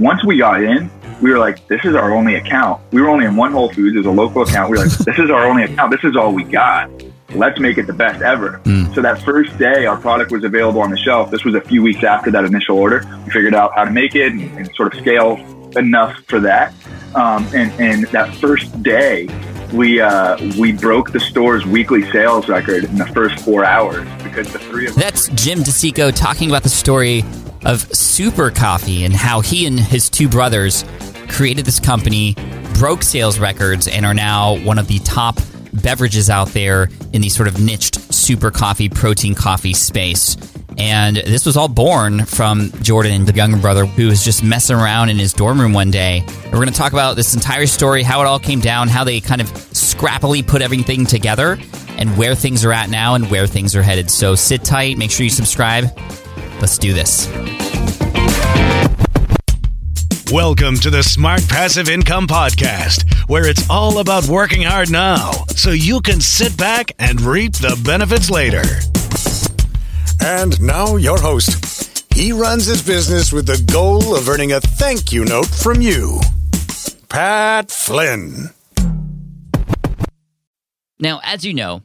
once we got in, we were like, this is our only account. We were only in one Whole Foods as a local account. We were like, this is our only account. This is all we got. Let's make it the best ever. Mm. So that first day, our product was available on the shelf. This was a few weeks after that initial order. We figured out how to make it and, and sort of scale enough for that. Um, and, and that first day, we uh, we broke the store's weekly sales record in the first four hours because the three of That's Jim DeCicco talking about the story of Super Coffee and how he and his two brothers created this company, broke sales records, and are now one of the top beverages out there in the sort of niched super coffee, protein coffee space. And this was all born from Jordan, the younger brother, who was just messing around in his dorm room one day. And We're going to talk about this entire story, how it all came down, how they kind of scrappily put everything together, and where things are at now and where things are headed. So sit tight, make sure you subscribe. Let's do this. Welcome to the Smart Passive Income Podcast, where it's all about working hard now so you can sit back and reap the benefits later. And now, your host. He runs his business with the goal of earning a thank you note from you, Pat Flynn. Now, as you know,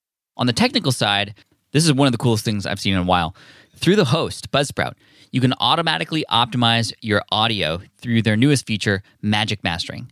On the technical side, this is one of the coolest things I've seen in a while. Through the host, Buzzsprout, you can automatically optimize your audio through their newest feature, Magic Mastering.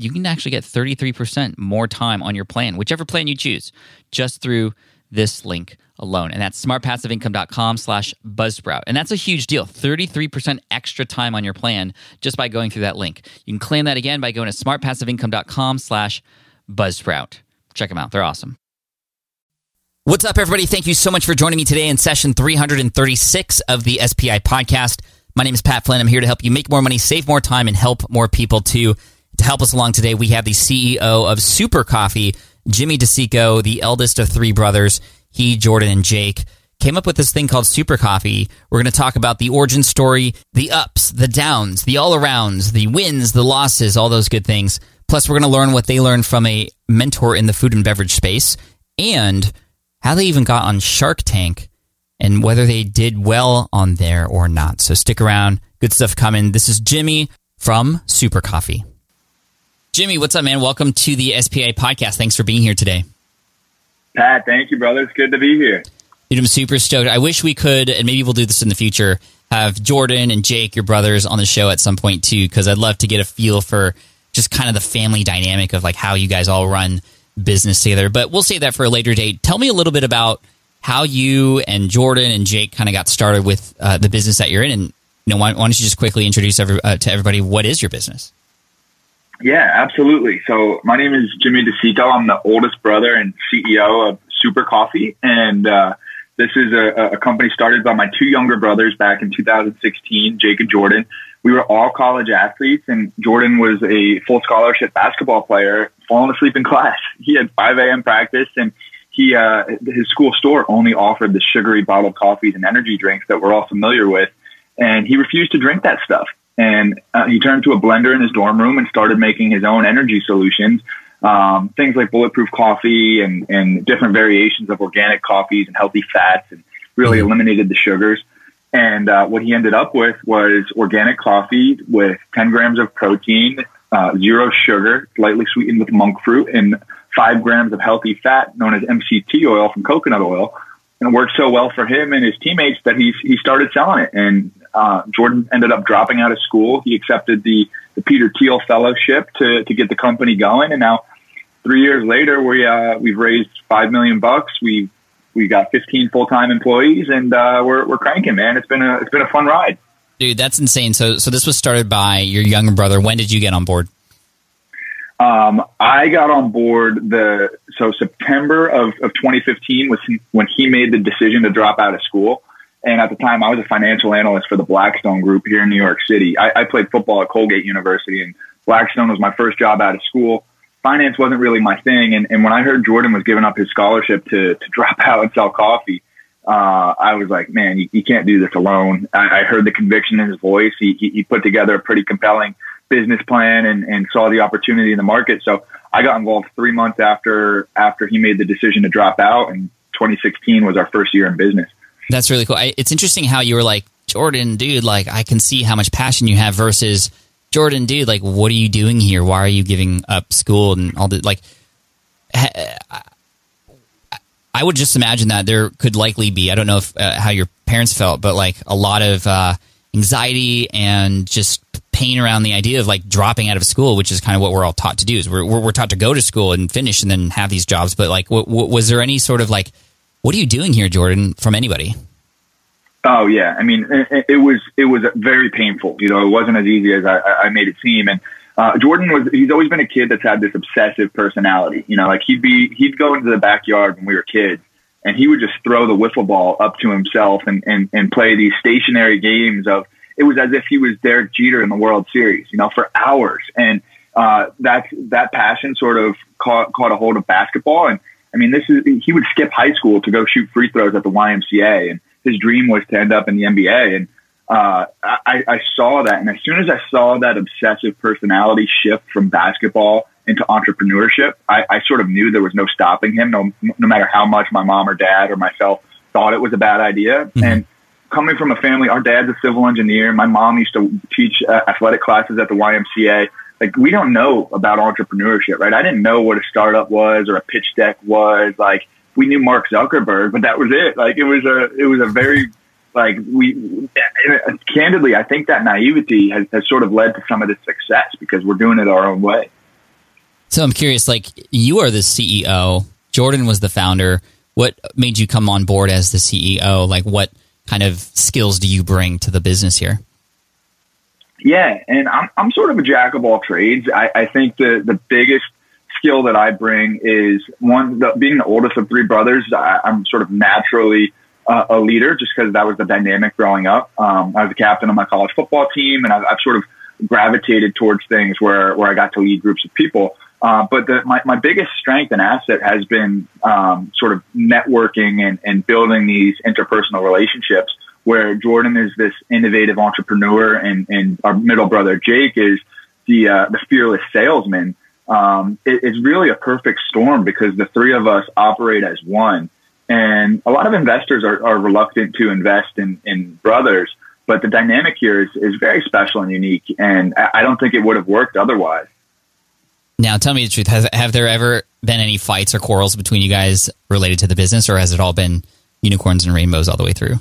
you can actually get 33% more time on your plan, whichever plan you choose, just through this link alone. And that's smartpassiveincome.com slash buzzsprout. And that's a huge deal. 33% extra time on your plan just by going through that link. You can claim that again by going to smartpassiveincome.com slash buzzsprout. Check them out. They're awesome. What's up, everybody? Thank you so much for joining me today in session 336 of the SPI podcast. My name is Pat Flynn. I'm here to help you make more money, save more time, and help more people too. To help us along today, we have the CEO of Super Coffee, Jimmy DeCicco, the eldest of three brothers. He, Jordan, and Jake came up with this thing called Super Coffee. We're going to talk about the origin story, the ups, the downs, the all arounds, the wins, the losses, all those good things. Plus, we're going to learn what they learned from a mentor in the food and beverage space and how they even got on Shark Tank and whether they did well on there or not. So stick around. Good stuff coming. This is Jimmy from Super Coffee. Jimmy, what's up, man? Welcome to the SPI podcast. Thanks for being here today. Pat, thank you, brother. It's good to be here. Dude, I'm super stoked. I wish we could, and maybe we'll do this in the future, have Jordan and Jake, your brothers, on the show at some point too, because I'd love to get a feel for just kind of the family dynamic of like how you guys all run business together. But we'll save that for a later date. Tell me a little bit about how you and Jordan and Jake kind of got started with uh, the business that you're in, and you know, why, why don't you just quickly introduce every, uh, to everybody what is your business? Yeah, absolutely. So my name is Jimmy DeCicco. I'm the oldest brother and CEO of Super Coffee, and uh, this is a, a, company started by my two younger brothers back in 2016, Jake and Jordan. We were all college athletes, and Jordan was a full scholarship basketball player, falling asleep in class. He had 5 a.m. practice, and he uh, his school store only offered the sugary bottled coffees and energy drinks that we're all familiar with, and he refused to drink that stuff. And uh, he turned to a blender in his dorm room and started making his own energy solutions. um, things like bulletproof coffee and, and different variations of organic coffees and healthy fats and really mm-hmm. eliminated the sugars. And uh, what he ended up with was organic coffee with 10 grams of protein, uh, zero sugar, lightly sweetened with monk fruit, and five grams of healthy fat known as MCT oil from coconut oil. And it worked so well for him and his teammates that he, he started selling it. And uh, Jordan ended up dropping out of school. He accepted the, the Peter Thiel Fellowship to, to get the company going. And now, three years later, we, uh, we've raised five million bucks. We we got 15 full time employees, and uh, we're we're cranking, man. It's been a it's been a fun ride. Dude, that's insane. So so this was started by your younger brother. When did you get on board? Um, I got on board the so September of, of 2015 was when he made the decision to drop out of school. And at the time, I was a financial analyst for the Blackstone Group here in New York City. I, I played football at Colgate University, and Blackstone was my first job out of school finance wasn't really my thing. And, and when I heard Jordan was giving up his scholarship to, to drop out and sell coffee, uh, I was like, man, you, you can't do this alone. I, I heard the conviction in his voice. He, he, he put together a pretty compelling business plan and, and saw the opportunity in the market. So I got involved three months after, after he made the decision to drop out and 2016 was our first year in business. That's really cool. I, it's interesting how you were like, Jordan, dude, like I can see how much passion you have versus Jordan, dude, like, what are you doing here? Why are you giving up school and all the like? I would just imagine that there could likely be. I don't know if uh, how your parents felt, but like a lot of uh, anxiety and just pain around the idea of like dropping out of school, which is kind of what we're all taught to do. Is we're we're, taught to go to school and finish and then have these jobs. But like, w- w- was there any sort of like, what are you doing here, Jordan? From anybody? Oh yeah, I mean it, it, was it was very painful. You know, it wasn't as easy as I, I made it seem. And uh, Jordan was he's always been a kid that's had this obsessive personality. You know, like he'd be he'd go into the backyard when we were kids, and he would just throw the wiffle ball up to himself and and and play these stationary games of. It was as if he was Derek Jeter in the World Series, you know, for hours. And uh, that that passion sort of caught caught a hold of basketball. And I mean, this is he would skip high school to go shoot free throws at the YMCA and his dream was to end up in the NBA. And uh, I, I saw that. And as soon as I saw that obsessive personality shift from basketball into entrepreneurship, I, I sort of knew there was no stopping him, no, no matter how much my mom or dad or myself thought it was a bad idea. Mm-hmm. And coming from a family, our dad's a civil engineer. My mom used to teach uh, athletic classes at the YMCA. Like we don't know about entrepreneurship, right? I didn't know what a startup was or a pitch deck was. Like we knew Mark Zuckerberg, but that was it. Like it was a it was a very like we candidly, I think that naivety has, has sort of led to some of this success because we're doing it our own way. So I'm curious, like you are the CEO, Jordan was the founder. What made you come on board as the CEO? Like what kind of skills do you bring to the business here? Yeah, and I'm I'm sort of a jack of all trades. I, I think the the biggest skill that I bring is one, the, being the oldest of three brothers, I, am sort of naturally uh, a leader just because that was the dynamic growing up. Um, I was the captain of my college football team and I've, I've, sort of gravitated towards things where, where I got to lead groups of people. Uh, but the, my, my biggest strength and asset has been um, sort of networking and, and building these interpersonal relationships where Jordan is this innovative entrepreneur and, and our middle brother Jake is the, uh, the fearless salesman um, it, it's really a perfect storm because the three of us operate as one. And a lot of investors are, are reluctant to invest in, in brothers, but the dynamic here is, is very special and unique. And I don't think it would have worked otherwise. Now, tell me the truth. Has, have there ever been any fights or quarrels between you guys related to the business, or has it all been unicorns and rainbows all the way through?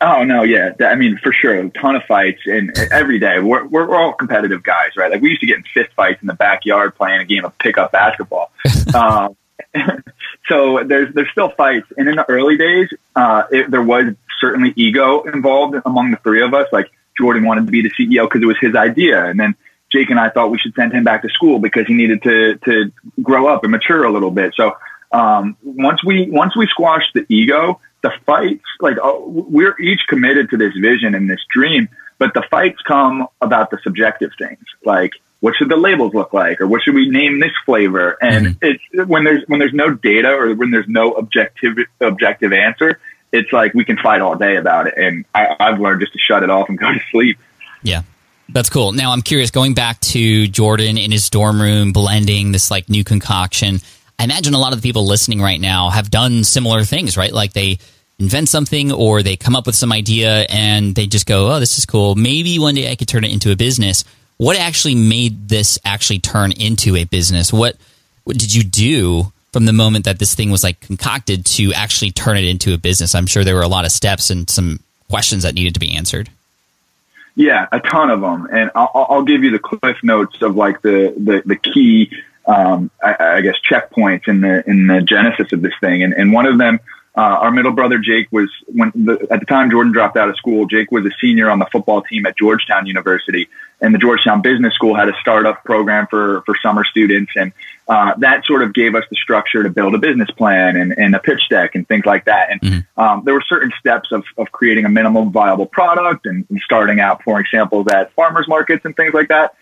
Oh no, yeah. I mean, for sure, a ton of fights, and every day we're, we're, we're all competitive guys, right? Like we used to get in fist fights in the backyard playing a game of pickup basketball. um, so there's there's still fights, and in the early days, uh, it, there was certainly ego involved among the three of us. Like Jordan wanted to be the CEO because it was his idea, and then Jake and I thought we should send him back to school because he needed to to grow up and mature a little bit. So um, once we once we squashed the ego the fights, like oh, we're each committed to this vision and this dream, but the fights come about the subjective things, like what should the labels look like, or what should we name this flavor? And mm-hmm. it's when there's when there's no data or when there's no objective objective answer, it's like we can fight all day about it. And I, I've learned just to shut it off and go to sleep. Yeah. That's cool. Now I'm curious, going back to Jordan in his dorm room, blending this like new concoction. I imagine a lot of the people listening right now have done similar things, right? Like they invent something or they come up with some idea and they just go, oh, this is cool. Maybe one day I could turn it into a business. What actually made this actually turn into a business? What, what did you do from the moment that this thing was like concocted to actually turn it into a business? I'm sure there were a lot of steps and some questions that needed to be answered. Yeah, a ton of them, and I'll, I'll give you the cliff notes of like the the, the key, um, I, I, guess, checkpoints in the in the genesis of this thing. And, and one of them uh, our middle brother Jake was when the, at the time Jordan dropped out of school. Jake was a senior on the football team at Georgetown University, and the Georgetown Business School had a startup program for for summer students, and uh, that sort of gave us the structure to build a business plan and, and a pitch deck and things like that. And mm-hmm. um, there were certain steps of of creating a minimum viable product and, and starting out pouring samples at farmers markets and things like that.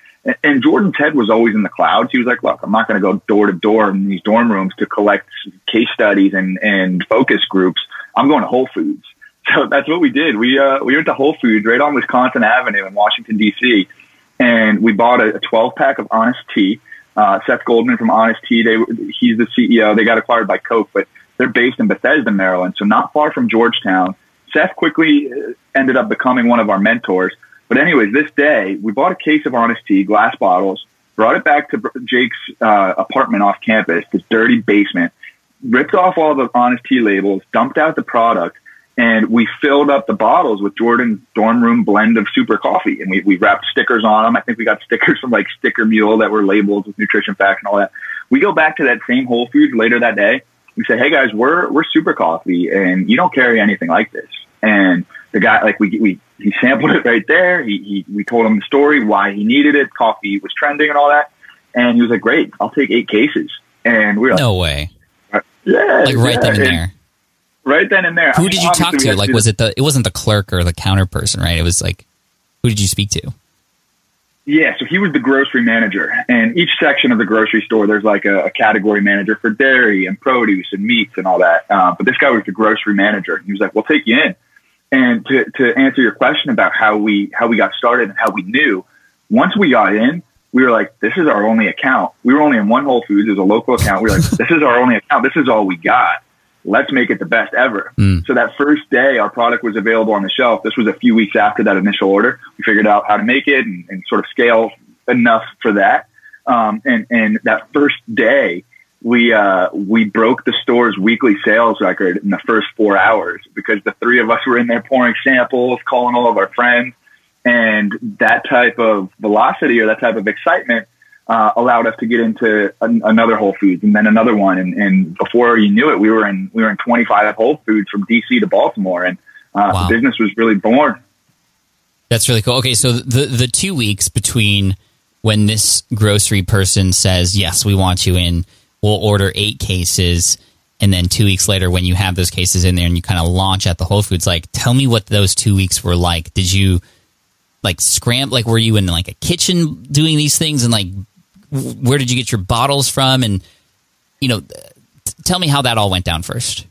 And Jordan's head was always in the clouds. He was like, look, I'm not going to go door to door in these dorm rooms to collect case studies and, and focus groups. I'm going to Whole Foods. So that's what we did. We, uh, we went to Whole Foods right on Wisconsin Avenue in Washington, D.C. And we bought a, a 12 pack of Honest Tea. Uh, Seth Goldman from Honest Tea, they, he's the CEO. They got acquired by Coke, but they're based in Bethesda, Maryland. So not far from Georgetown. Seth quickly uh, ended up becoming one of our mentors. But anyways, this day we bought a case of Honest Tea, glass bottles, brought it back to Jake's uh, apartment off campus, this dirty basement, ripped off all the Honest Tea labels, dumped out the product, and we filled up the bottles with Jordan's dorm room blend of super coffee. And we, we wrapped stickers on them. I think we got stickers from like Sticker Mule that were labeled with nutrition facts and all that. We go back to that same Whole Foods later that day. We say, hey guys, we're, we're super coffee and you don't carry anything like this. And the guy, like we, we, he sampled it right there. He, he, we told him the story, why he needed it. Coffee was trending and all that. And he was like, great, I'll take eight cases. And we were like, no way. Yeah. Like right yeah. then and there. Right then and there. Who I mean, did you talk to? Like, was it the, it wasn't the clerk or the counter person, right? It was like, who did you speak to? Yeah, so he was the grocery manager, and each section of the grocery store, there's like a, a category manager for dairy and produce and meats and all that. Uh, but this guy was the grocery manager, and he was like, "We'll take you in." And to, to answer your question about how we how we got started and how we knew, once we got in, we were like, this is our only account. We were only in one Whole Foods, it was a local account. We were like, this is our only account. This is all we got. Let's make it the best ever. Mm. So that first day, our product was available on the shelf. This was a few weeks after that initial order. We figured out how to make it and, and sort of scale enough for that. Um, and and that first day, we uh, we broke the store's weekly sales record in the first four hours because the three of us were in there pouring samples, calling all of our friends, and that type of velocity or that type of excitement uh, allowed us to get into an, another Whole Foods and then another one, and, and, before you knew it, we were in we were in 25 Whole Foods from DC to Baltimore, and uh, wow. the business was really born. That's really cool. Okay, so the the two weeks between when this grocery person says yes, we want you in we'll order eight cases and then two weeks later when you have those cases in there and you kind of launch at the whole foods like tell me what those two weeks were like. Did you like scram like were you in like a kitchen doing these things? And like where did you get your bottles from? And you know tell me how that all went down first.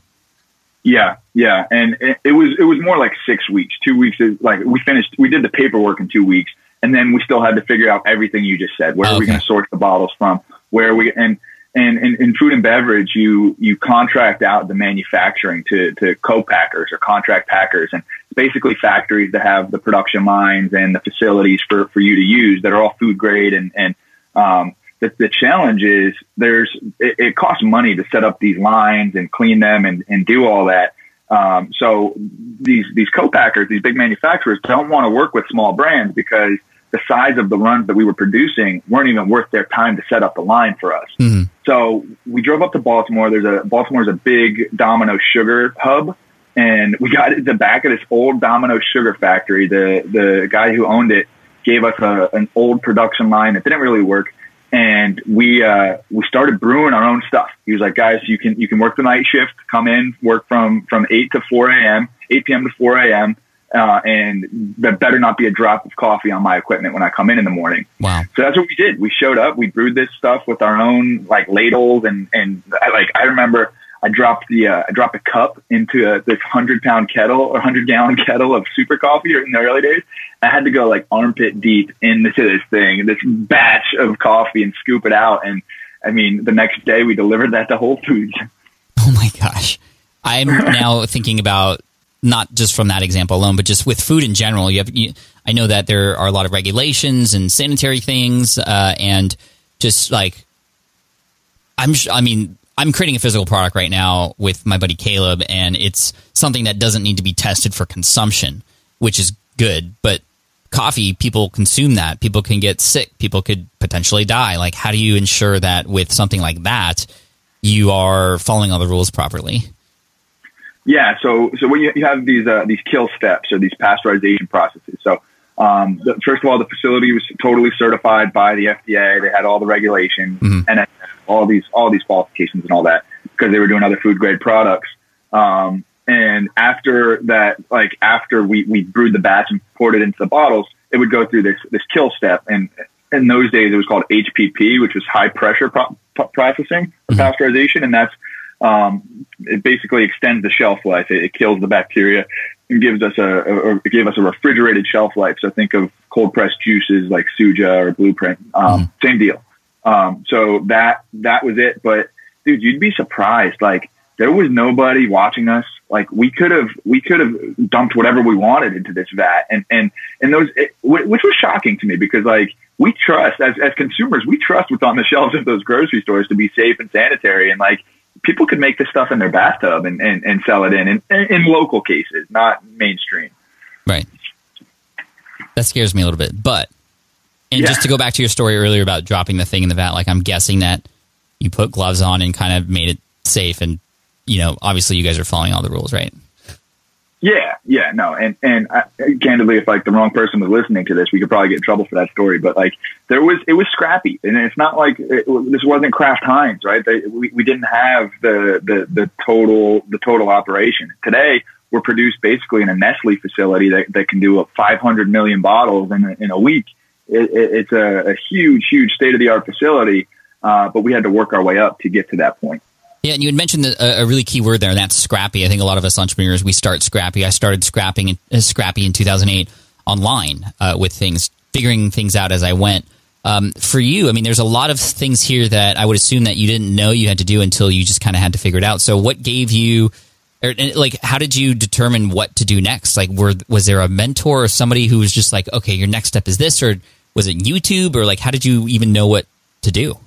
Yeah yeah. And it, it was it was more like six weeks. Two weeks is like we finished we did the paperwork in two weeks and then we still had to figure out everything you just said. Where okay. are we going to source the bottles from? Where are we and and in, food and beverage, you you contract out the manufacturing to to co-packers or contract packers, and it's basically factories that have the production lines and the facilities for for you to use that are all food grade. And and um, the, the challenge is there's it, it, costs money to set up these lines and clean them and and do all that. Um, so these these co-packers, these big manufacturers, don't want to work with small brands because the size of the runs that we were producing weren't even worth their time to set up the line for us. Mm-hmm. So we drove up to Baltimore. There's a Baltimore's a big Domino sugar hub, and we got at the back of this old Domino sugar factory. The the guy who owned it gave us a, an old production line that didn't really work, and we uh, we started brewing our own stuff. He was like, guys, you can you can work the night shift, come in, work from from eight to four a.m., eight p.m. to four a.m uh, and there better not be a drop of coffee on my equipment when I come in in the morning. Wow. So that's what we did. We showed up, we brewed this stuff with our own like ladles and, and I, like, I remember I dropped the uh, I dropped a cup into a, this hundred pound kettle or hundred gallon kettle of super coffee in the early days. I had to go like armpit deep into this thing, this batch of coffee, and scoop it out. And I mean, the next day we delivered that to Whole Foods. Oh my gosh! I'm now thinking about not just from that example alone, but just with food in general. You have, you, I know that there are a lot of regulations and sanitary things, uh, and just like I'm, I mean, I'm creating a physical product right now with my buddy Caleb, and it's something that doesn't need to be tested for consumption, which is good. But coffee, people consume that. People can get sick. People could potentially die. Like, how do you ensure that with something like that, you are following all the rules properly? Yeah. So, so when you, you have these uh, these kill steps or these pasteurization processes. So, um, the, first of all, the facility was totally certified by the FDA. They had all the regulations, mm-hmm. and all these all these qualifications and all that because they were doing other food grade products. Um, and after that, like after we, we brewed the batch and poured it into the bottles, it would go through this this kill step. And in those days, it was called HPP, which was high pressure pro- processing or mm-hmm. pasteurization, and that's um, it basically extends the shelf life. It, it, kills the bacteria and gives us a, a, a give us a refrigerated shelf life. So think of cold pressed juices like Suja or Blueprint. Um, mm-hmm. Same deal. Um, so that that was it. But dude, you'd be surprised. Like there was nobody watching us. Like we could have we could have dumped whatever we wanted into this vat, and and and those it, which was shocking to me because like we trust as as consumers we trust what's on the shelves of those grocery stores to be safe and sanitary, and like people could make this stuff in their bathtub and and, and sell it in, in in local cases, not mainstream. Right. That scares me a little bit, but and yeah. just to go back to your story earlier about dropping the thing in the vat, like I'm guessing that you put gloves on and kind of made it safe, and you know, obviously you guys are following all the rules, right? Yeah, yeah, no, and and I, candidly, if like the wrong person was listening to this, we could probably get in trouble for that story. But like, there was it was scrappy, and it's not like it, this wasn't Kraft Heinz, right? They, we we didn't have the the the total the total operation today. We're produced basically in a Nestle facility that, that can do 500 million bottles in a, in a week it, it's a, a, huge, huge state of the art facility, uh, but we had to work our way up to get to that point. Yeah, and you had mentioned a, a, really key word there, and that's scrappy. I think a lot of us entrepreneurs we start scrappy. I started scrapping uh, scrappy in 2008 online uh, with things, figuring things out as I went. Um, for you, I mean, there's a lot of things here that I would assume that you didn't know you had to do until you just kind of had to figure it out. So, what gave you, or, like, how did you determine what to do next? Like, were was there a mentor or somebody who was just like, okay, your next step is this, or was it YouTube or like how did you even know what to do?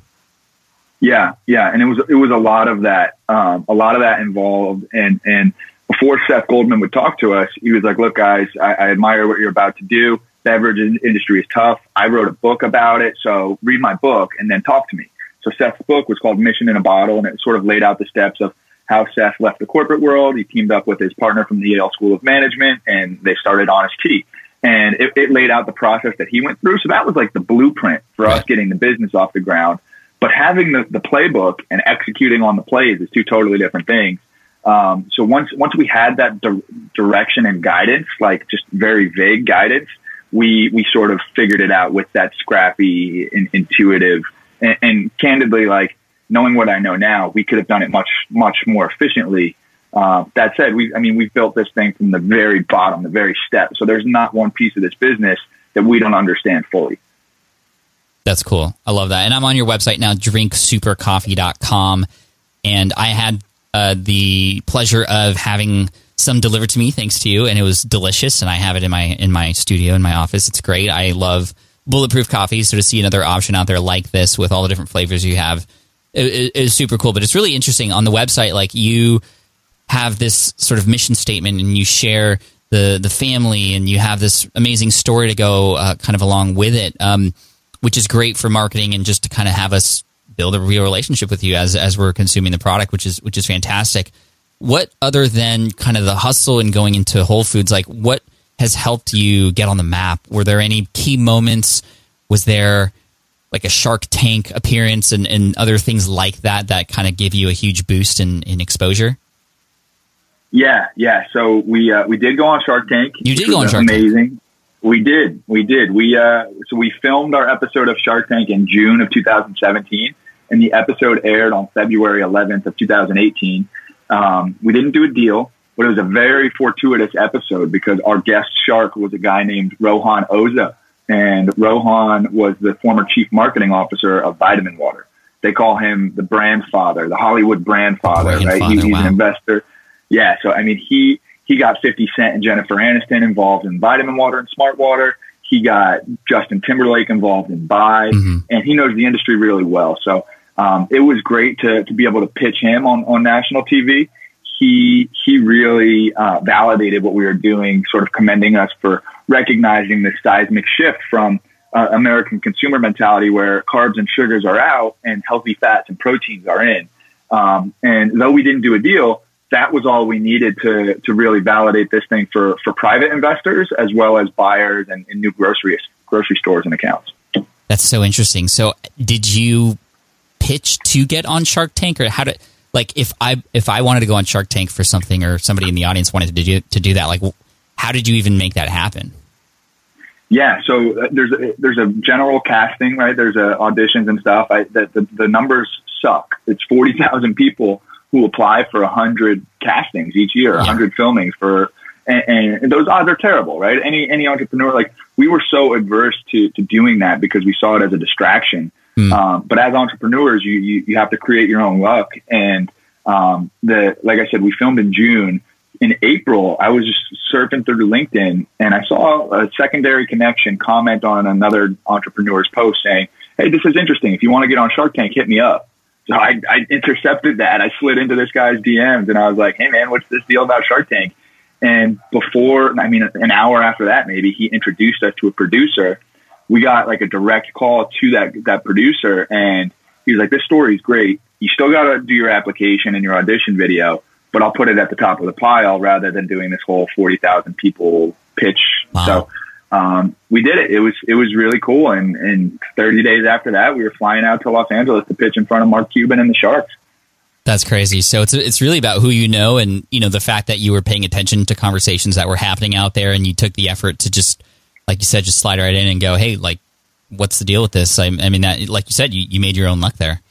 Yeah, yeah, and it was it was a lot of that, um, a lot of that involved, and and before Seth Goldman would talk to us, he was like, "Look, guys, I, I admire what you're about to do. Beverage industry is tough. I wrote a book about it, so read my book and then talk to me." So Seth's book was called Mission in a Bottle, and it sort of laid out the steps of how Seth left the corporate world. He teamed up with his partner from the Yale School of Management, and they started Honest Tea and it, it, laid out the process that he went through. So that was like the blueprint for us getting the business off the ground. But having the, the playbook and executing on the plays is two totally different things. Um, so once once we had that di- direction and guidance, like just very vague guidance, we we sort of figured it out with that scrappy, in, intuitive, and, and candidly, like knowing what I know now, we could have done it much much more efficiently uh, that said, we, I mean, we've built this thing from the very bottom, the very step. So there's not one piece of this business that we don't understand fully. That's cool. I love that. And I'm on your website now, drinksupercoffee.com. And I had uh, the pleasure of having some delivered to me thanks to you and it was delicious and I have it in my in my studio in my office. It's great. I love bulletproof coffee so to see another option out there like this with all the different flavors you have is super cool, but it's really interesting on the website like you have this sort of mission statement and you share the the family and you have this amazing story to go uh, kind of along with it, um, which is great for marketing and just to kind of have us build a real relationship with you as as we're consuming the product, which is which is fantastic. What other than kind of the hustle and going into Whole Foods, like what has helped you get on the map? Were there any key moments? Was there like a Shark Tank appearance and, and other things like that that kind of give you a huge boost in, in exposure? Yeah, yeah. So we uh, we did go on Shark Tank. You did go on Shark amazing. Tank. Amazing. We did. We did. We uh, so we filmed our episode of Shark Tank in June of 2017, and the episode aired on February 11th of 2018. Um, we didn't do a deal, but it was a very fortuitous episode because our guest shark was a guy named Rohan Oza. And Rohan was the former chief marketing officer of Vitamin Water. They call him the brand father, the Hollywood brand father, Brand right? father, He- he's wow. an investor. Yeah. So, I mean, he, he got 50 Cent and Jennifer Aniston involved in Vitamin Water and Smart Water. He got Justin Timberlake involved in Bai, Mhm. and he knows the industry really well. So um, it was great to, to be able to pitch him on, on national TV. He he really uh, validated what we were doing, sort of commending us for recognizing this seismic shift from uh, American consumer mentality, where carbs and sugars are out and healthy fats and proteins are in. Um, and though we didn't do a deal, that was all we needed to to really validate this thing for for private investors as well as buyers and, and new grocery grocery stores and accounts. That's so interesting. So, did you pitch to get on Shark Tank, or how did like if I if I wanted to go on Shark Tank for something, or somebody in the audience wanted to do to do that, like how did you even make that happen? Yeah, so uh, there's a, there's a general casting, right? There's a auditions and stuff. I, the, the the numbers suck. It's forty thousand people who apply for hundred castings each year, Yeah. hundred filmings for, and, and those odds are terrible, right? Any any entrepreneur, like we were so adverse to to doing that because we saw it as a distraction. Hmm. Um, but as entrepreneurs, you, you you have to create your own luck. And um, the like I said, we filmed in June. In April, I was just surfing through LinkedIn and I saw a secondary connection comment on another entrepreneur's post saying, "Hey, this is interesting. If you want to get on Shark Tank, hit me up." So I, I intercepted that. I slid into this guy's DMs and I was like, "Hey, man, what's this deal about Shark Tank?" And before, I mean, an hour after that, maybe he introduced us to a producer. We got like a direct call to that that producer, and he was like, "This story is great. You still got to do your application and your audition video, but I'll put it at the top of the pile rather than doing this whole forty thousand people pitch." Wow. So um, we did it. It was it was really cool. And, and 30 days after that, we were flying out to Los Angeles to pitch in front of Mark Cuban and the Sharks. That's crazy. So it's it's really about who you know, and you know the fact that you were paying attention to conversations that were happening out there, and you took the effort to just, like you said, just slide right in and go, hey, like, what's the deal with this? I, I mean, that like you said, you, you made your own luck there.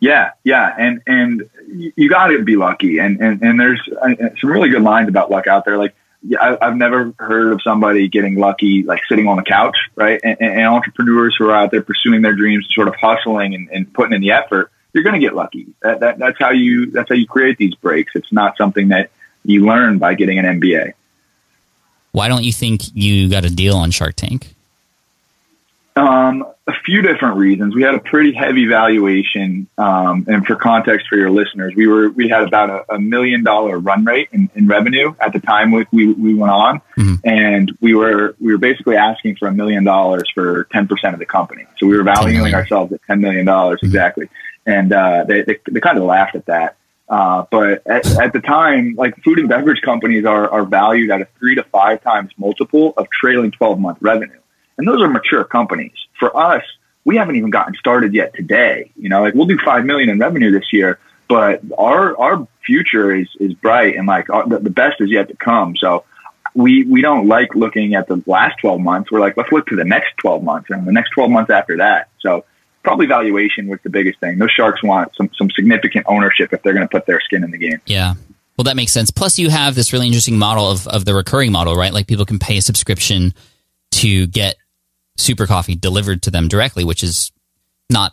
Yeah, yeah, and and you, got to be lucky. And and and there's uh, some really good lines about luck out there. Like I, I've never heard of somebody getting lucky like sitting on the couch, right? And, and, and entrepreneurs who are out there pursuing their dreams, sort of hustling and, and putting in the effort, you're going to get lucky. That, that that's how you that's how you create these breaks. It's not something that you learn by getting an MBA. Why don't you think you got a deal on Shark Tank? Um, a few different reasons. We had a pretty heavy valuation, um, and for context for your listeners, we were we had about a, a million dollar run rate in, in revenue at the time we we, we went on, Mhm. and we were we were basically asking for a million dollars for ten percent of the company. So we were valuing ourselves at ten million dollars exactly, and uh, they, they they kind of laughed at that. Uh, but at, at the time, like food and beverage companies are, are valued at a three to five times multiple of trailing 12 month revenue. And those are mature companies. For us, we haven't even gotten started yet today. You know, like we'll do 5 million in revenue this year, but our, our future is, is bright and like our, the, the best is yet to come. So we, we don't like looking at the last 12 months. We're like, let's look to the next 12 months and the next 12 months after that. So probably valuation was the biggest thing. Those sharks want some, some significant ownership if they're going to put their skin in the game. Yeah. Well, that makes sense. Plus, you have this really interesting model of, of the recurring model, right? Like people can pay a subscription to get super coffee delivered to them directly, which is not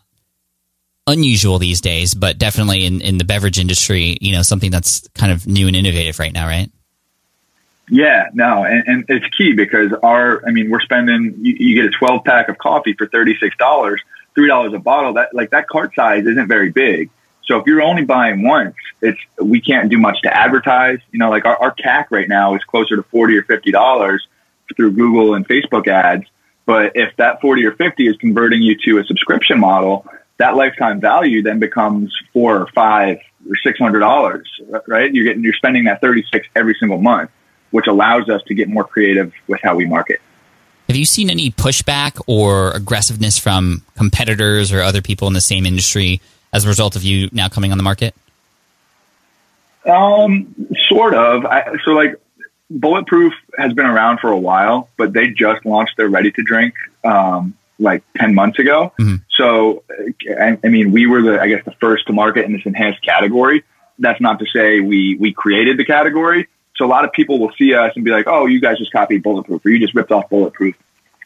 unusual these days, but definitely in, in the beverage industry, you know, something that's kind of new and innovative right now, right? Yeah, no, and, and it's key because our, I mean, we're spending, you, you get a 12 pack of coffee for $36, $3 a bottle. That, like, that cart size isn't very big. So if you're only buying once, it's, we can't do much to advertise. You know, like our, our CAC right now is closer to 40 or $50 through Google and Facebook ads. But if that 40 or 50 is converting you to a subscription model, that lifetime value then becomes four or five or six hundred dollars, right? You're getting, you're spending that 36 every single month which allows us to get more creative with how we market. Have you seen any pushback or aggressiveness from competitors or other people in the same industry as a result of you now coming on the market? Um, sort of. I, so like Bulletproof has been around for a while, but they just launched their ready to drink, um, like 10 months ago. Mhm. So, I, I mean, we were the, I guess the first to market in this enhanced category. that's not to say we we created the category. So a lot of people will see us and be like, "Oh, you guys just copied Bulletproof, or you just ripped off Bulletproof."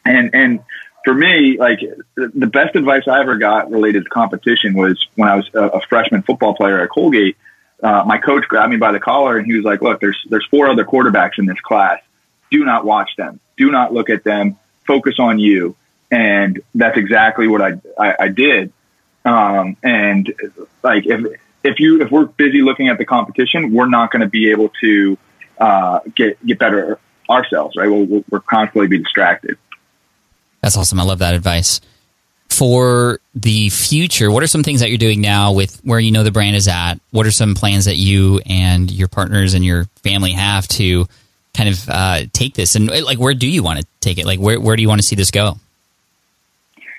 And and for me, like the best advice I ever got related to competition was when I was a, a freshman football player at Colgate. Uh, my coach grabbed me by the collar and he was like, "Look, there's there's four other quarterbacks in this class. Do not watch them. Do not look at them. Focus on you." And that's exactly what I I, I did. Um, and like if if you if we're busy looking at the competition, we're not going to be able to uh, get get better ourselves, right? We'll, we'll, we're constantly be distracted. That's awesome. I love that advice. For the future, what are some things that you're doing now with where you know the brand is at? What are some plans that you and your partners and your family have to kind of uh, take this? And like, where do you want to take it? Like, where where do you want to see this go?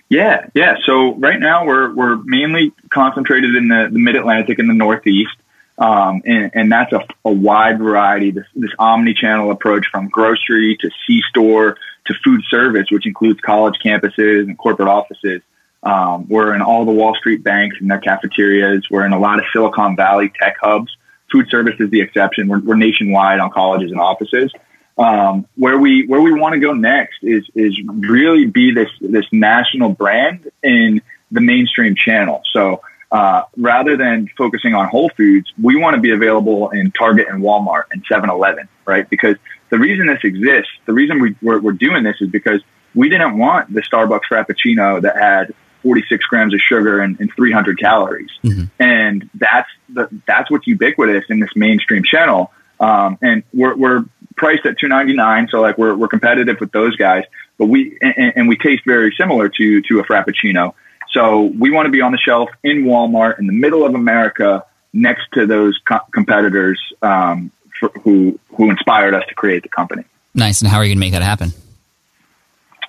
Yeah, yeah. So right now we're we're mainly concentrated in the, the Mid Atlantic and the Northeast, um, and, and that's a, a wide variety. This, this omni-channel approach from grocery to C store to food service, which includes college campuses and corporate offices. Um, we're in all the Wall Street banks and their cafeterias. We're in a lot of Silicon Valley tech hubs. Food service is the exception. We're, we're nationwide on colleges and offices. Um, where we where we want to go next is is really be this this national brand in the mainstream channel. So uh, rather than focusing on Whole Foods, we want to be available in Target and Walmart and 7-Eleven, right? Because the reason this exists, the reason we, we're, we're doing this is because we didn't want the Starbucks Frappuccino that had 46 grams of sugar and, and 300 calories. Mm-hmm. And that's the, that's what's ubiquitous in this mainstream channel. Um, and we're, we're priced at 299. So like we're, we're competitive with those guys, but we, and, and we taste very similar to, to a Frappuccino. So we want to be on the shelf in Walmart in the middle of America next to those co- competitors um, for, who who inspired us to create the company. Nice. And how are you going to make that happen?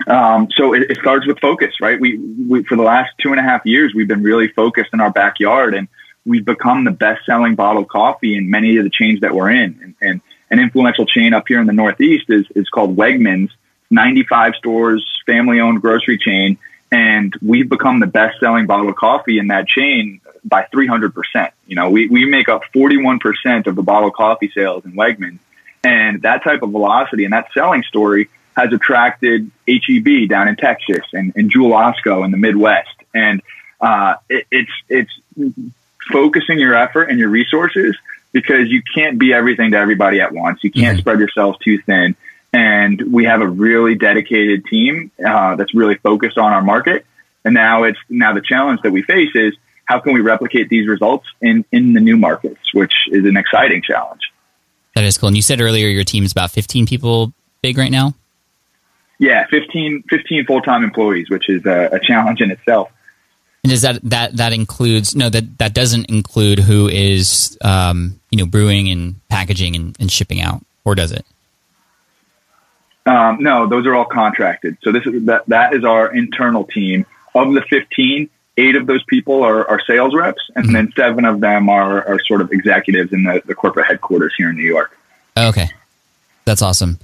Um, so it, it, starts with focus, right? We, we for the last two and a half years we've been really focused in our backyard, and we've become the best-selling bottled coffee in many of the chains that we're in. And, and an influential chain up here in the Northeast is is called Wegmans, 95 stores, family-owned grocery chain, and we've become the best-selling bottled coffee in that chain by 300%. You know, we, we make up 41% of the bottled coffee sales in Wegmans. And that type of velocity and that selling story has attracted HEB down in Texas and, and Jewel Osco in the Midwest. And uh, it, it's, it's focusing your effort and your resources because you can't be everything to everybody at once. You can't mm-hmm. spread yourself too thin. And we have a really dedicated team uh, that's really focused on our market. And now it's now the challenge that we face is how can we replicate these results in, in the new markets, which is an exciting challenge. That is cool. And you said earlier your team is about 15 people big right now? Yeah, 15, 15 full-time employees, which is a, a challenge in itself. And does that that that includes no that that doesn't include who is um, you know brewing and packaging and, and shipping out, or does it? Um, no, those are all contracted. So this is that that is our internal team. Of the 15, eight of those people are, are sales reps, and mm-hmm. then seven of them are, are sort of executives in the, the corporate headquarters here in New York. Okay, that's awesome.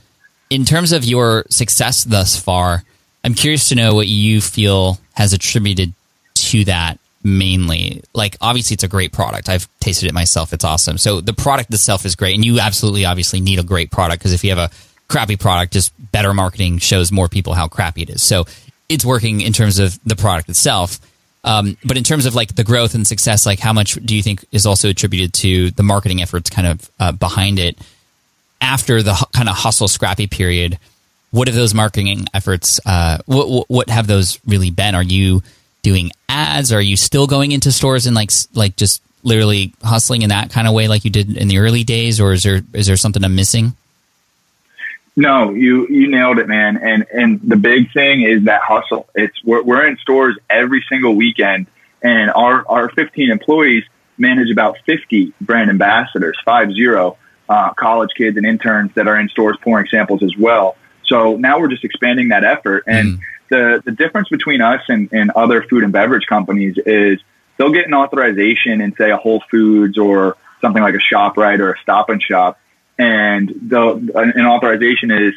In terms of your success thus far, I'm curious to know what you feel has attributed to that mainly. Like, obviously, it's a great product. I've tasted it myself. It's awesome. So the product itself is great, and you absolutely, obviously, need a great product because if you have a crappy product, just better marketing shows more people how crappy it is. So it's working in terms of the product itself. Um, but in terms of like the growth and success, like how much do you think is also attributed to the marketing efforts kind of uh, behind it after the kind of hustle scrappy period? What have those marketing efforts? Uh, what, what have those really been? Are you doing ads? Are you still going into stores and like like just literally hustling in that kind of way like you did in the early days, or is there is there something I'm missing? No, you you nailed it, man. And and the big thing is that hustle. It's we're, we're in stores every single weekend, and our our 15 employees manage about 50 brand ambassadors, five zero uh, college kids and interns that are in stores pouring samples as well. So now we're just expanding that effort. And mm. the the difference between us and, and other food and beverage companies is they'll get an authorization in say a Whole Foods or something like a ShopRite or a Stop and Shop and the an authorization is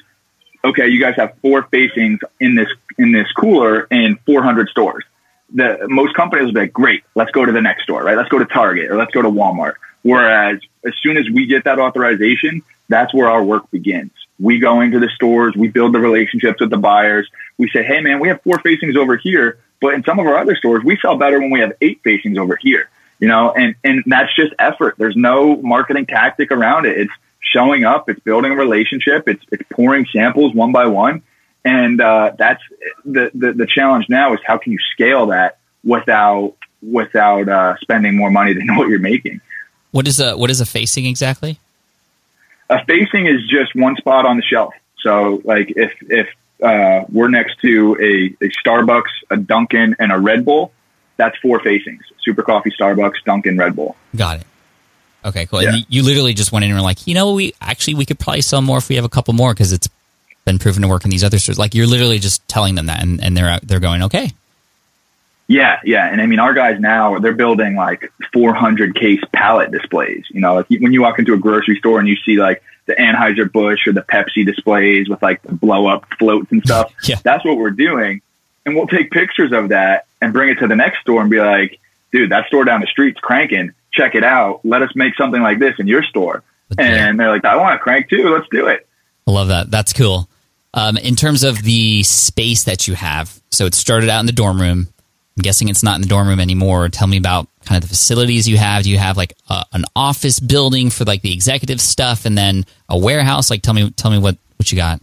okay. You guys have four facings in this in this cooler in 400 stores. The most companies will be like, great, let's go to the next store, right? Let's go to Target or let's go to Walmart. Whereas as soon as we get that authorization, that's where our work begins. We go into the stores, we build the relationships with the buyers. We say, hey, man, we have four facings over here, but in some of our other stores, we sell better when we have eight facings over here. You know, and, and that's just effort. There's no marketing tactic around it. It's showing up, it's building a relationship, it's, it's pouring samples one by one. And uh, that's the, the, the challenge now is how can you scale that without without uh, spending more money than what you're making. What is a what is a facing exactly? A facing is just one spot on the shelf. So like if if uh, we're next to a, a Starbucks, a Dunkin', and a Red Bull, that's four facings: Super Coffee, Starbucks, Dunkin', Red Bull. Got it. Okay, cool. Yeah. You literally just went in and were like, you know, we actually we could probably sell more if we have a couple more because it's been proven to work in these other stores. Like you're literally just telling them that, and, and they're they're going, okay, yeah, yeah, and I mean, our guys now they're building like 400 case pallet displays. You know, like when you walk into a grocery store and you see like the Anheuser Busch or the Pepsi displays with like the blow up floats and stuff. yeah. That's what we're doing, and we'll take pictures of that and bring it to the next store and be like, "Dude, that store down the street's cranking. Check it out. Let us make something like this in your store." And they're like, "I want to crank too. Let's do it." I love that. That's cool. Um, in terms of the space that you have, so it started out in the dorm room I'm guessing it's not in the dorm room anymore. Tell me about kind of the facilities you have. Do you have like a, an office building for like the executive stuff, and then a warehouse? Like, tell me, tell me what what you got.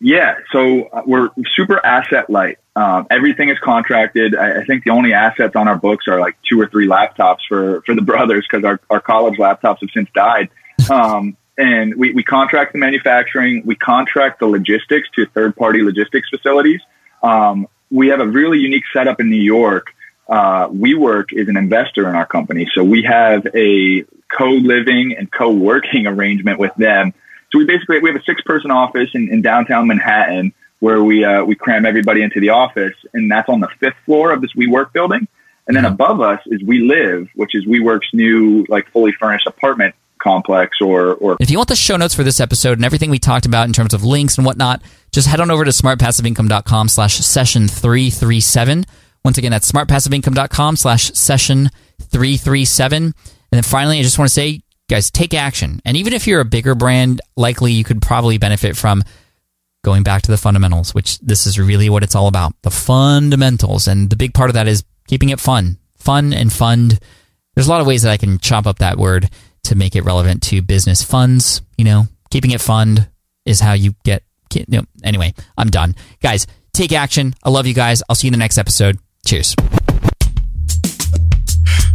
Yeah, so uh, we're super asset light. Um, everything is contracted. I, I, think the only assets on our books are like two or three laptops for for the brothers because our, our college laptops have since died. Um, and we, we contract the manufacturing, we contract the logistics to third party logistics facilities. Um, we have a really unique setup in New York. Uh, WeWork is an investor in our company, so we have a co-living and co-working arrangement with them. So we basically we have a six-person office in, in downtown Manhattan where we uh, we cram everybody into the office, and that's on the fifth floor of this WeWork building. And then above us is We Live, which is WeWork's new like fully furnished apartment complex or, or if you want the show notes for this episode and everything we talked about in terms of links and whatnot just head on over to smartpassiveincome.com slash session 337 once again that's smartpassiveincome.com slash session 337 and then finally i just want to say guys take action and even if you're a bigger brand likely you could probably benefit from going back to the fundamentals which this is really what it's all about the fundamentals and the big part of that is keeping it fun fun and fund there's a lot of ways that i can chop up that word to make it relevant to business funds. You know, keeping it fund is how you get. You know, anyway, I'm done. Guys, take action. I love you guys. I'll see you in the next episode. Cheers.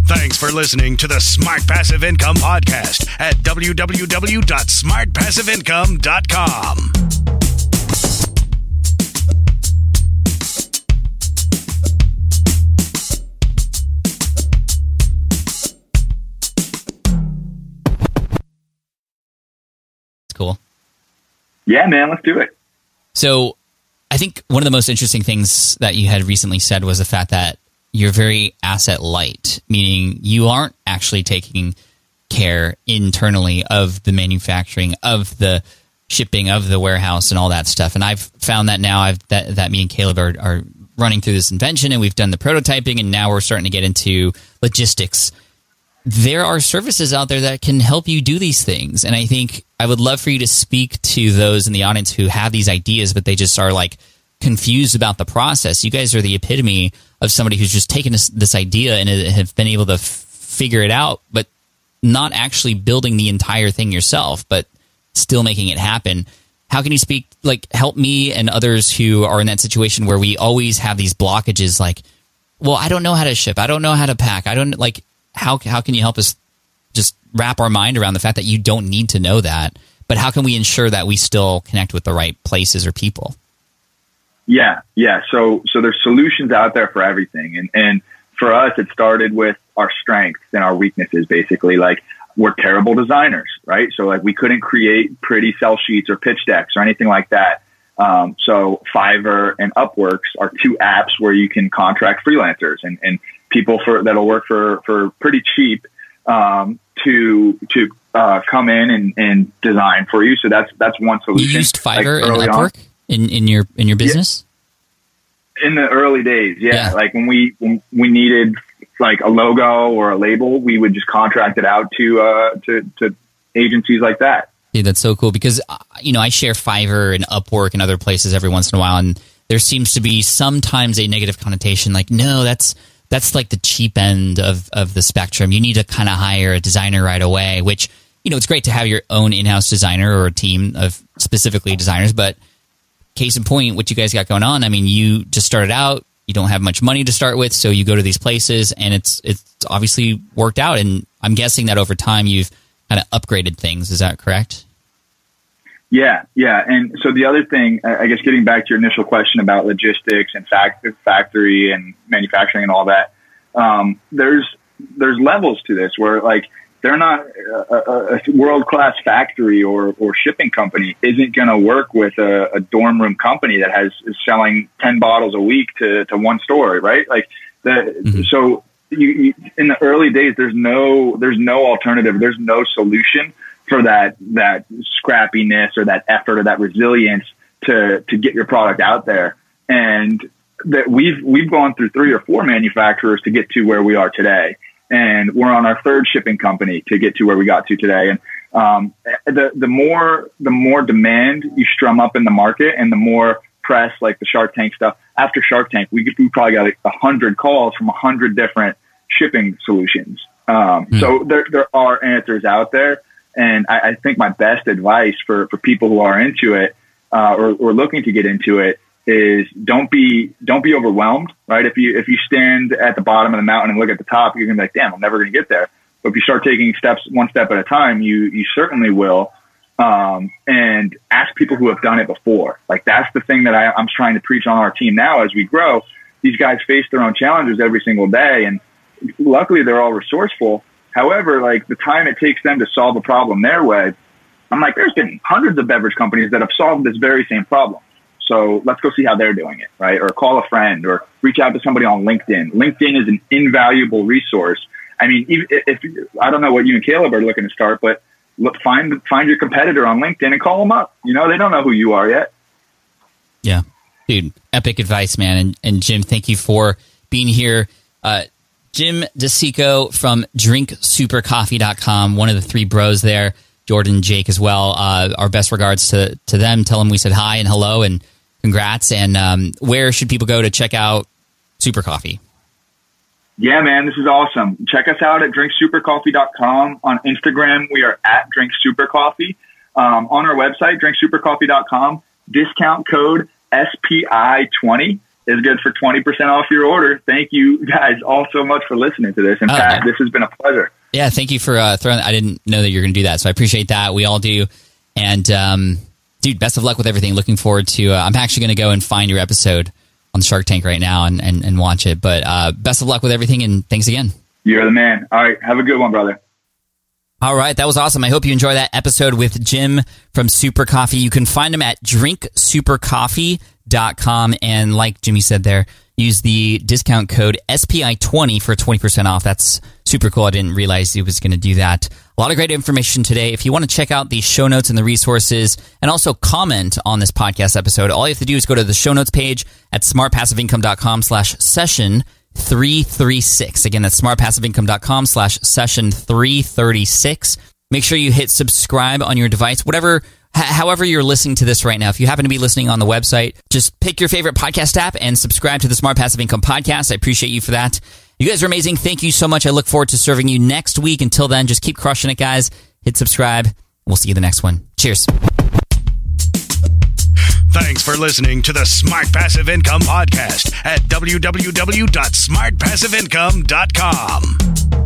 Thanks for listening to the Smart Passive Income Podcast at www.smartpassiveincome.com. cool. Yeah, man, let's do it. So, I think one of the most interesting things that you had recently said was the fact that you're very asset light, meaning you aren't actually taking care internally of the manufacturing of the shipping of the warehouse and all that stuff. And I've found that now I've that, that me and Caleb are, are running through this invention and we've done the prototyping and now we're starting to get into logistics there are services out there that can help you do these things. And I think I would love for you to speak to those in the audience who have these ideas, but they just are like confused about the process. You guys are the epitome of somebody who's just taken this, this idea and have been able to f- figure it out, but not actually building the entire thing yourself, but still making it happen. How can you speak, like, help me and others who are in that situation where we always have these blockages, like, well, I don't know how to ship. I don't know how to pack. I don't like how how can you help us just wrap our mind around the fact that you don't need to know that, but how can we ensure that we still connect with the right places or people? Yeah, yeah. So so there's solutions out there for everything, and and for us, it started with our strengths and our weaknesses. Basically, like we're terrible designers, right? So like we couldn't create pretty sell sheets or pitch decks or anything like that. Um, so Fiverr and Upworks are two apps where you can contract freelancers and, and people for that'll work for for pretty cheap um, to to uh, come in and, and design for you. So that's that's one solution. You used Fiverr like and Upwork in, in your in your business. Yeah. In the early days, yeah. yeah. Like when we when we needed like a logo or a label, we would just contract it out to uh, to, to agencies like that. Yeah, that's so cool because uh, you know I share Fiverr and Upwork and other places every once in a while, and there seems to be sometimes a negative connotation, like no, that's that's like the cheap end of of the spectrum. You need to kind of hire a designer right away, which you know it's great to have your own in-house designer or a team of specifically designers, but case in point, what you guys got going on. I mean, you just started out. You don't have much money to start with, so you go to these places, and it's it's obviously worked out. And I'm guessing that over time you've kind of upgraded things. Is that correct? Yeah, yeah. And so the other thing, I guess, getting back to your initial question about logistics and fact- factory and manufacturing and all that, um, there's there's levels to this where like they're not uh, uh, uh, a, a world class factory or, or shipping company isn't going to work with a, a, dorm room company that has is selling 10 bottles a week to, to one store, right? Like the, mm-hmm. so you, you, in the early days, there's no, there's no alternative. There's no solution for that, that scrappiness or that effort or that resilience to, to get your product out there. And that we've, we've gone through three or four manufacturers to get to where we are today and we're on our third shipping company to get to where we got to today. And um, the the more the more demand you strum up in the market, and the more press like the Shark Tank stuff. After Shark Tank, we we probably got a hundred calls from a hundred different shipping solutions. Um, mm. So there there are answers out there, and I, I, think my best advice for for people who are into it uh, or, or looking to get into it is don't be don't be overwhelmed, right? If you if you stand at the bottom of the mountain and look at the top, you're gonna be like, damn, I'm never gonna get there. But if you start taking steps one step at a time, you you certainly will. Um, and ask people who have done it before. Like that's the thing that I, I'm trying to preach on our team now as we grow. These guys face their own challenges every single day, and luckily they're all resourceful. However, like the time it takes them to solve a problem their way, I'm like, there's been hundreds of beverage companies that have solved this very same problem so let's go see how they're doing it, right? Or call a friend or reach out to somebody on LinkedIn. LinkedIn is an invaluable resource. I mean, if, if I don't know what you and Caleb are looking to start, but look, find find your competitor on LinkedIn and call them up. You know, they don't know who you are yet. Yeah, dude, epic advice, man. And, and Jim, thank you for being here. Uh, Jim DeCicco from drinksupercoffee.com, one of the three bros there. Jordan, Jake as well. Uh, our best regards to, to them. Tell them we said hi and hello and congrats. And um, where should people go to check out Super Coffee? Yeah, man, this is awesome. Check us out at drinksupercoffee.com. On Instagram, we are at drinksupercoffee. Um, on our website, drinksupercoffee.com, discount code SPI20 is good for 20% off your order. Thank you guys all so much for listening to this. And oh, Pat, this has been a pleasure. Yeah, thank you for uh, throwing. I didn't know that you're going to do that, so I appreciate that. We all do. And um, dude, best of luck with everything. Looking forward to. Uh, I'm actually going to go and find your episode on Shark Tank right now and, and, and watch it. But uh, best of luck with everything, and thanks again. You're the man. All right, have a good one, brother. All right, that was awesome. I hope you enjoy that episode with Jim from Super Coffee. You can find him at drinksupercoffee.com. And like Jimmy said there, use the discount code SPI20 for 20% off. That's super cool. I didn't realize he was going to do that. A lot of great information today. If you want to check out the show notes and the resources and also comment on this podcast episode, all you have to do is go to the show notes page at smartpassiveincome.com slash session 336. Again, that's smartpassiveincome.com slash session 336. Make sure you hit subscribe on your device, whatever, however you're listening to this right now. If you happen to be listening on the website, just pick your favorite podcast app and subscribe to the Smart Passive Income podcast. I appreciate you for that. You guys are amazing. Thank you so much. I look forward to serving you next week. Until then, just keep crushing it, guys. Hit subscribe. We'll see you the next one. Cheers. Thanks for listening to the Smart Passive Income Podcast at www.smartpassiveincome.com.